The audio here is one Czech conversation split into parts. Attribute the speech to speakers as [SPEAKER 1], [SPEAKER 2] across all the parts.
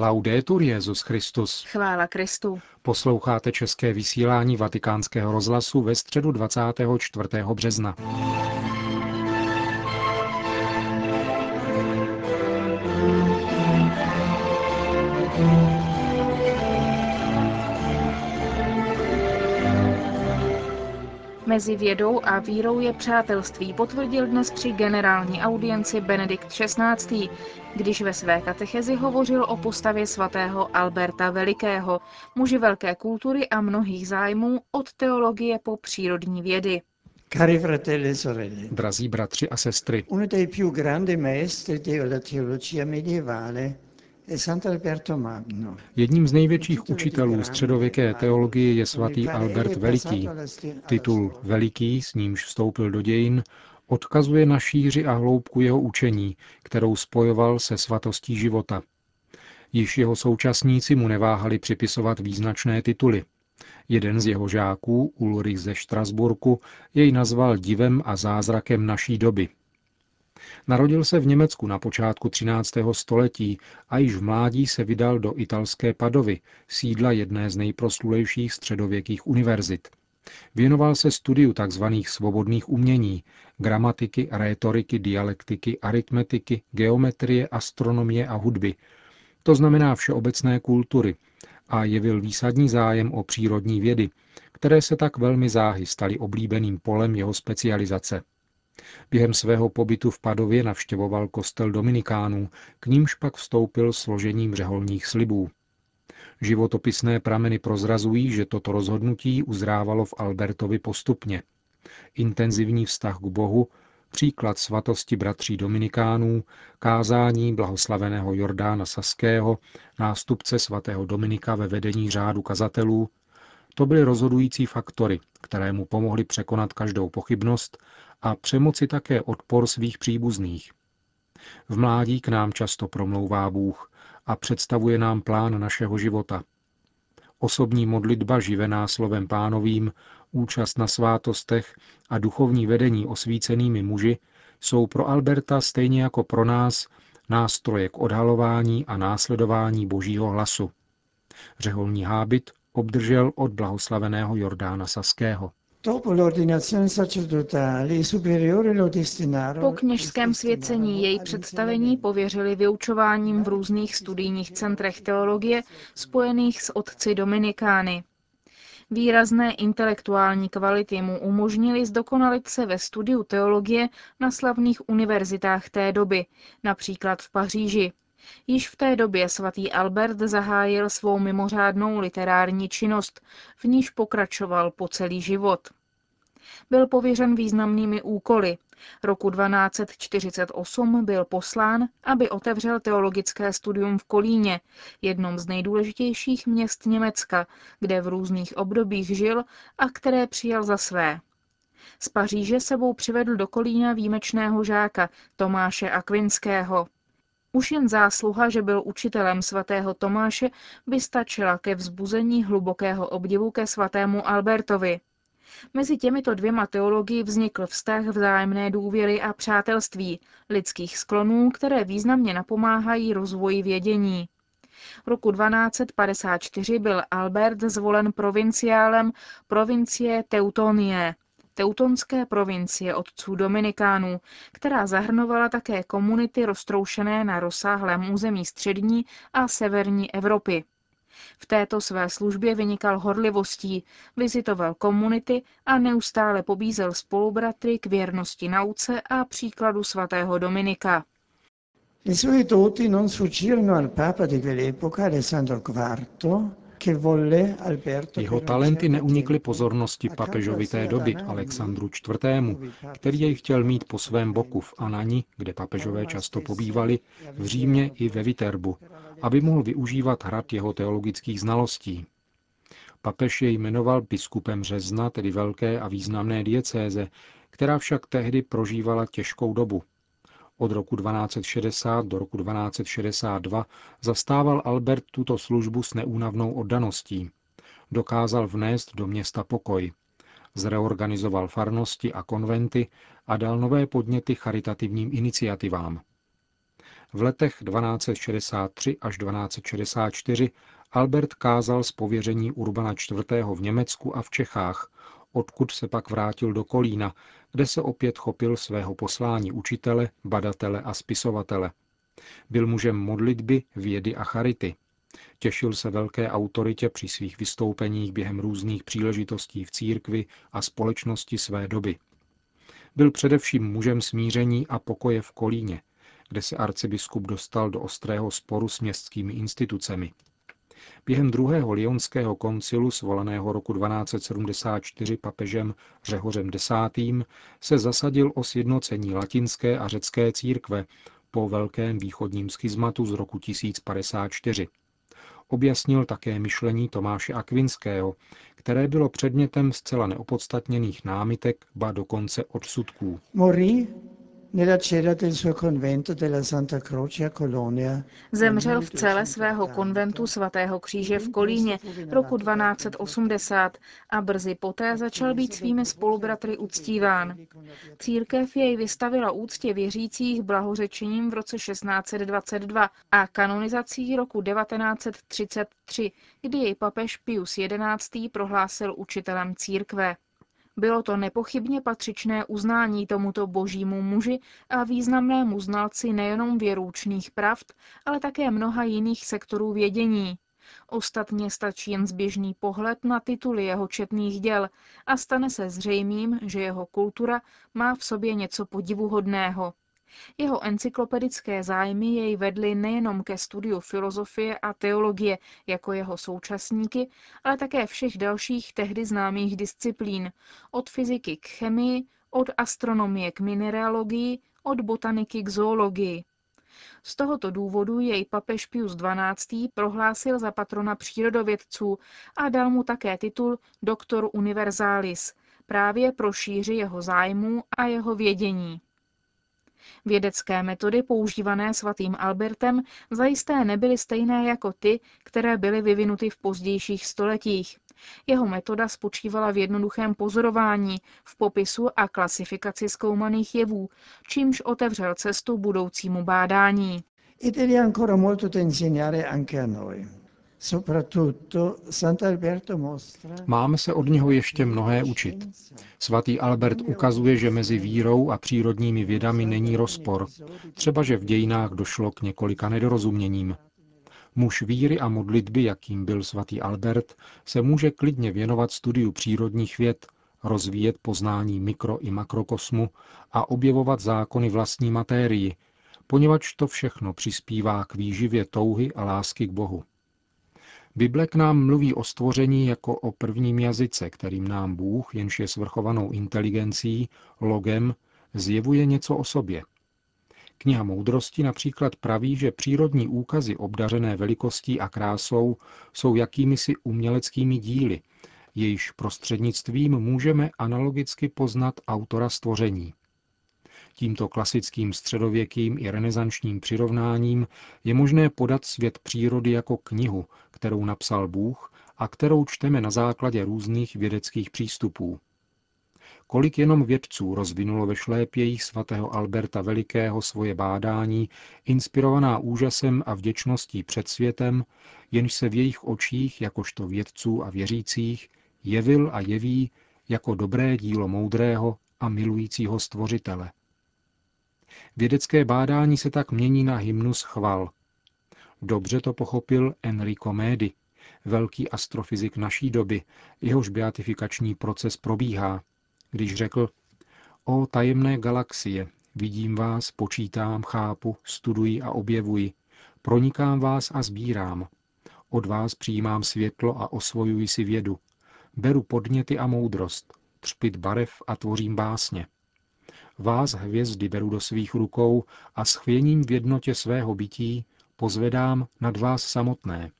[SPEAKER 1] Laudetur Jezus Christus.
[SPEAKER 2] Chvála Kristu.
[SPEAKER 1] Posloucháte české vysílání Vatikánského rozhlasu ve středu 24. března.
[SPEAKER 2] Mezi vědou a vírou je přátelství, potvrdil dnes při generální audienci Benedikt XVI., když ve své katechezi hovořil o postavě svatého Alberta Velikého, muži velké kultury a mnohých zájmů od teologie po přírodní vědy.
[SPEAKER 1] Cari fratelli e sorelle. Drazí bratři a sestry.
[SPEAKER 3] Uno dei più grandi maestri della teologia medievale
[SPEAKER 1] Jedním z největších učitelů středověké teologie je svatý Albert Veliký. Titul Veliký, s nímž vstoupil do dějin, odkazuje na šíři a hloubku jeho učení, kterou spojoval se svatostí života. Již jeho současníci mu neváhali připisovat význačné tituly. Jeden z jeho žáků, Ulrich ze Štrasburku, jej nazval divem a zázrakem naší doby. Narodil se v Německu na počátku 13. století a již v mládí se vydal do italské Padovy, sídla jedné z nejproslulejších středověkých univerzit. Věnoval se studiu tzv. svobodných umění, gramatiky, rétoriky, dialektiky, aritmetiky, geometrie, astronomie a hudby, to znamená všeobecné kultury, a jevil výsadní zájem o přírodní vědy, které se tak velmi záhy staly oblíbeným polem jeho specializace. Během svého pobytu v Padově navštěvoval kostel Dominikánů, k nímž pak vstoupil složením řeholních slibů. Životopisné prameny prozrazují, že toto rozhodnutí uzrávalo v Albertovi postupně. Intenzivní vztah k Bohu, příklad svatosti bratří Dominikánů, kázání blahoslaveného Jordána Saského, nástupce svatého Dominika ve vedení řádu kazatelů, to byly rozhodující faktory, které mu pomohly překonat každou pochybnost a přemoci také odpor svých příbuzných. V mládí k nám často promlouvá Bůh a představuje nám plán našeho života. Osobní modlitba živená slovem pánovým, účast na svátostech a duchovní vedení osvícenými muži jsou pro Alberta stejně jako pro nás nástroje k odhalování a následování božího hlasu. Řeholní hábit obdržel od blahoslaveného Jordána Saského.
[SPEAKER 2] Po kněžském svěcení její představení pověřili vyučováním v různých studijních centrech teologie spojených s otci Dominikány. Výrazné intelektuální kvality mu umožnili zdokonalit se ve studiu teologie na slavných univerzitách té doby, například v Paříži. Již v té době svatý Albert zahájil svou mimořádnou literární činnost, v níž pokračoval po celý život. Byl pověřen významnými úkoly. Roku 1248 byl poslán, aby otevřel teologické studium v Kolíně, jednom z nejdůležitějších měst Německa, kde v různých obdobích žil a které přijal za své. Z Paříže sebou přivedl do Kolína výjimečného žáka Tomáše Akvinského. Už jen zásluha, že byl učitelem svatého Tomáše, by stačila ke vzbuzení hlubokého obdivu ke svatému Albertovi. Mezi těmito dvěma teologií vznikl vztah vzájemné důvěry a přátelství, lidských sklonů, které významně napomáhají rozvoji vědění. Roku 1254 byl Albert zvolen provinciálem provincie Teutonie, teutonské provincie otců Dominikánů, která zahrnovala také komunity roztroušené na rozsáhlém území střední a severní Evropy. V této své službě vynikal horlivostí, vizitoval komunity a neustále pobízel spolubratry k věrnosti nauce a příkladu svatého Dominika.
[SPEAKER 3] I suoi doti non sfuggirono al Papa di quell'epoca, Alessandro IV,
[SPEAKER 1] jeho talenty neunikly pozornosti papežovi té doby, Alexandru IV., který jej chtěl mít po svém boku v Anani, kde papežové často pobývali, v Římě i ve Viterbu, aby mohl využívat hrad jeho teologických znalostí. Papež jej jmenoval biskupem Řezna, tedy velké a významné diecéze, která však tehdy prožívala těžkou dobu. Od roku 1260 do roku 1262 zastával Albert tuto službu s neúnavnou oddaností. Dokázal vnést do města pokoj. Zreorganizoval farnosti a konventy a dal nové podněty charitativním iniciativám. V letech 1263 až 1264 Albert kázal z pověření Urbana IV. v Německu a v Čechách, odkud se pak vrátil do Kolína, kde se opět chopil svého poslání učitele, badatele a spisovatele. Byl mužem modlitby, vědy a charity. Těšil se velké autoritě při svých vystoupeních během různých příležitostí v církvi a společnosti své doby. Byl především mužem smíření a pokoje v Kolíně, kde se arcibiskup dostal do ostrého sporu s městskými institucemi. Během druhého lionského koncilu svolaného roku 1274 papežem Řehořem X. se zasadil o sjednocení latinské a řecké církve po velkém východním schizmatu z roku 1054. Objasnil také myšlení Tomáše Akvinského, které bylo předmětem zcela neopodstatněných námitek, ba dokonce odsudků.
[SPEAKER 3] Morì nella cella del suo convento della Santa Croce a Colonia.
[SPEAKER 2] Zemřel v celé svého konventu svatého kříže v Kolíně roku 1280 a brzy poté začal být svými spolubratry uctíván. Církev jej vystavila úctě věřících blahořečením v roce 1622 a kanonizací roku 1933, kdy jej papež Pius XI. prohlásil učitelem církve. Bylo to nepochybně patřičné uznání tomuto božímu muži a významnému znalci nejenom věroučných pravd, ale také mnoha jiných sektorů vědění. Ostatně stačí jen zběžný pohled na tituly jeho četných děl a stane se zřejmým, že jeho kultura má v sobě něco podivuhodného. Jeho encyklopedické zájmy jej vedly nejenom ke studiu filozofie a teologie jako jeho současníky, ale také všech dalších tehdy známých disciplín, od fyziky k chemii, od astronomie k mineralogii, od botaniky k zoologii. Z tohoto důvodu jej papež Pius XII. prohlásil za patrona přírodovědců a dal mu také titul Doctor Universalis, právě pro šíři jeho zájmů a jeho vědění. Vědecké metody používané svatým Albertem zajisté nebyly stejné jako ty, které byly vyvinuty v pozdějších stoletích. Jeho metoda spočívala v jednoduchém pozorování, v popisu a klasifikaci zkoumaných jevů, čímž otevřel cestu budoucímu bádání.
[SPEAKER 1] Máme se od něho ještě mnohé učit. Svatý Albert ukazuje, že mezi vírou a přírodními vědami není rozpor, třeba že v dějinách došlo k několika nedorozuměním. Muž víry a modlitby, jakým byl svatý Albert, se může klidně věnovat studiu přírodních věd, rozvíjet poznání mikro i makrokosmu a objevovat zákony vlastní matérii, poněvadž to všechno přispívá k výživě touhy a lásky k Bohu. Bible k nám mluví o stvoření jako o prvním jazyce, kterým nám Bůh, jenž je svrchovanou inteligencí, logem, zjevuje něco o sobě. Kniha moudrosti například praví, že přírodní úkazy obdařené velikostí a krásou jsou jakýmisi uměleckými díly, jejíž prostřednictvím můžeme analogicky poznat autora stvoření. Tímto klasickým středověkým i renesančním přirovnáním je možné podat svět přírody jako knihu, kterou napsal Bůh a kterou čteme na základě různých vědeckých přístupů. Kolik jenom vědců rozvinulo ve šlépějích svatého Alberta Velikého svoje bádání, inspirovaná úžasem a vděčností před světem, jenž se v jejich očích, jakožto vědců a věřících, jevil a jeví jako dobré dílo moudrého a milujícího stvořitele. Vědecké bádání se tak mění na hymnus chval. Dobře to pochopil Enrico Médy, velký astrofyzik naší doby, jehož beatifikační proces probíhá, když řekl, o tajemné galaxie, vidím vás, počítám, chápu, studuji a objevuji, pronikám vás a sbírám. Od vás přijímám světlo a osvojuji si vědu. Beru podněty a moudrost, třpit barev a tvořím básně. Vás hvězdy beru do svých rukou a s chvěním v jednotě svého bytí pozvedám nad vás samotné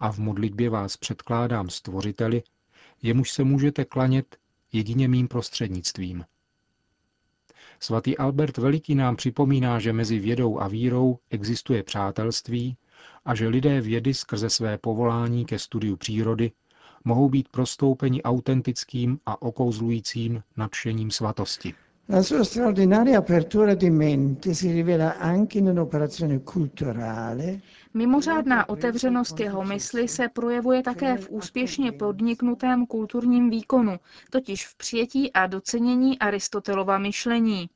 [SPEAKER 1] a v modlitbě vás předkládám stvořiteli, jemuž se můžete klanět jedině mým prostřednictvím. Svatý Albert Veliký nám připomíná, že mezi vědou a vírou existuje přátelství a že lidé vědy skrze své povolání ke studiu přírody mohou být prostoupeni autentickým a okouzlujícím nadšením svatosti.
[SPEAKER 3] La sua straordinaria apertura di mente si rivela anche in un'operazione culturale
[SPEAKER 2] Mimořádná otevřenost jeho mysli se projevuje také v úspěšně podniknutém kulturním výkonu, totiž v přijetí a docenění Aristotelova myšlení.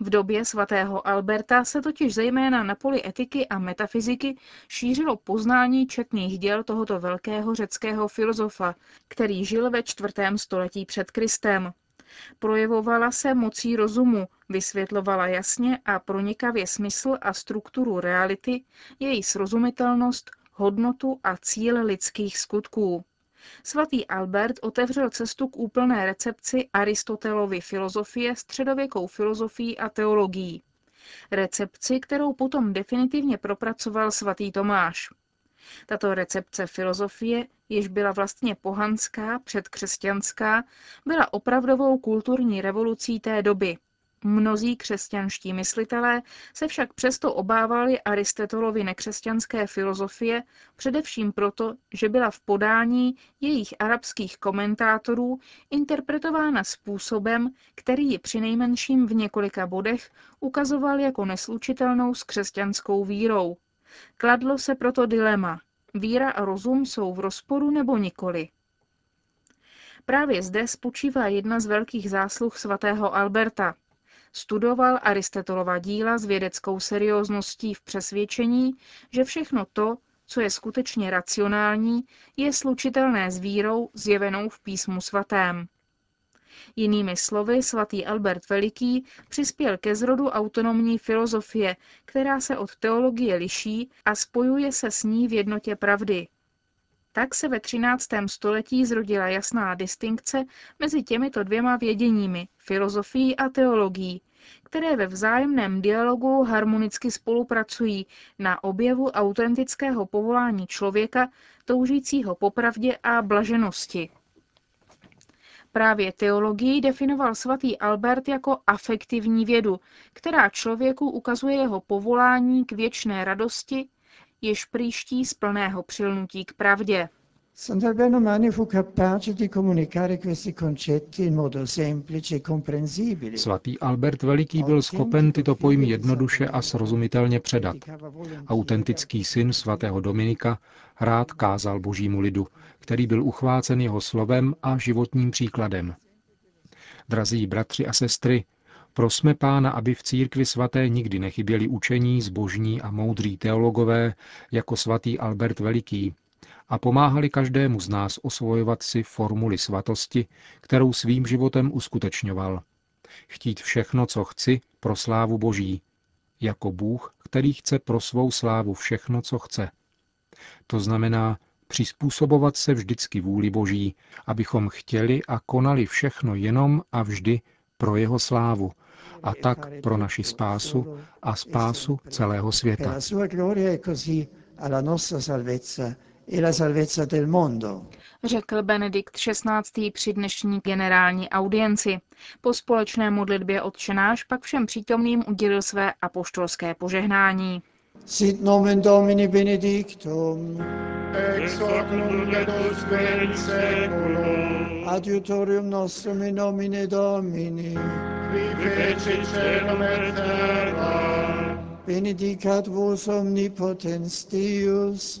[SPEAKER 2] V době svatého Alberta se totiž zejména na poli etiky a metafyziky šířilo poznání četných děl tohoto velkého řeckého filozofa, který žil ve čtvrtém století před Kristem. Projevovala se mocí rozumu, vysvětlovala jasně a pronikavě smysl a strukturu reality, její srozumitelnost, hodnotu a cíl lidských skutků. Svatý Albert otevřel cestu k úplné recepci Aristotelovy filozofie středověkou filozofií a teologií. Recepci, kterou potom definitivně propracoval svatý Tomáš. Tato recepce filozofie, jež byla vlastně pohanská, předkřesťanská, byla opravdovou kulturní revolucí té doby. Mnozí křesťanští myslitelé se však přesto obávali Aristotelovy nekřesťanské filozofie, především proto, že byla v podání jejich arabských komentátorů interpretována způsobem, který ji přinejmenším v několika bodech ukazoval jako neslučitelnou s křesťanskou vírou. Kladlo se proto dilema. Víra a rozum jsou v rozporu nebo nikoli. Právě zde spočívá jedna z velkých zásluh svatého Alberta. Studoval Aristotelova díla s vědeckou seriózností v přesvědčení, že všechno to, co je skutečně racionální, je slučitelné s vírou zjevenou v písmu svatém. Jinými slovy, svatý Albert Veliký přispěl ke zrodu autonomní filozofie, která se od teologie liší a spojuje se s ní v jednotě pravdy. Tak se ve 13. století zrodila jasná distinkce mezi těmito dvěma věděními, filozofií a teologií, které ve vzájemném dialogu harmonicky spolupracují na objevu autentického povolání člověka toužícího po pravdě a blaženosti. Právě teologii definoval svatý Albert jako afektivní vědu, která člověku ukazuje jeho povolání k věčné radosti, jež příští z plného přilnutí k pravdě.
[SPEAKER 3] Sant'Alberto Mani fu capace di comunicare questi concetti in modo semplice e comprensibile.
[SPEAKER 1] Svatý Albert Veliký byl schopen tyto pojmy jednoduše a srozumitelně předat. Autentický syn svatého Dominika rád kázal božímu lidu, který byl uchvácen jeho slovem a životním příkladem. Drazí bratři a sestry, prosme pána, aby v církvi svaté nikdy nechyběli učení, zbožní a moudří teologové jako svatý Albert Veliký, a pomáhali každému z nás osvojovat si formuli svatosti, kterou svým životem uskutečňoval. Chtít všechno, co chci, pro slávu Boží, jako Bůh, který chce pro svou slávu všechno, co chce. To znamená přizpůsobovat se vždycky vůli Boží, abychom chtěli a konali všechno jenom a vždy pro jeho slávu, a tak pro naši spásu a spásu celého světa
[SPEAKER 3] e la salvezza del mondo.
[SPEAKER 2] Řekl Benedikt XVI. při dnešní generální audienci. Po společné modlitbě odčenáš pak všem přítomným udělil své apoštolské požehnání.
[SPEAKER 3] Sit nomen Domini benedictum.
[SPEAKER 4] Ex hoc nunc et usque in seculum.
[SPEAKER 3] Adiutorium nostrum in nomine Domini.
[SPEAKER 4] Qui feci celum et terra.
[SPEAKER 3] Benedicat vos omnipotens Deus,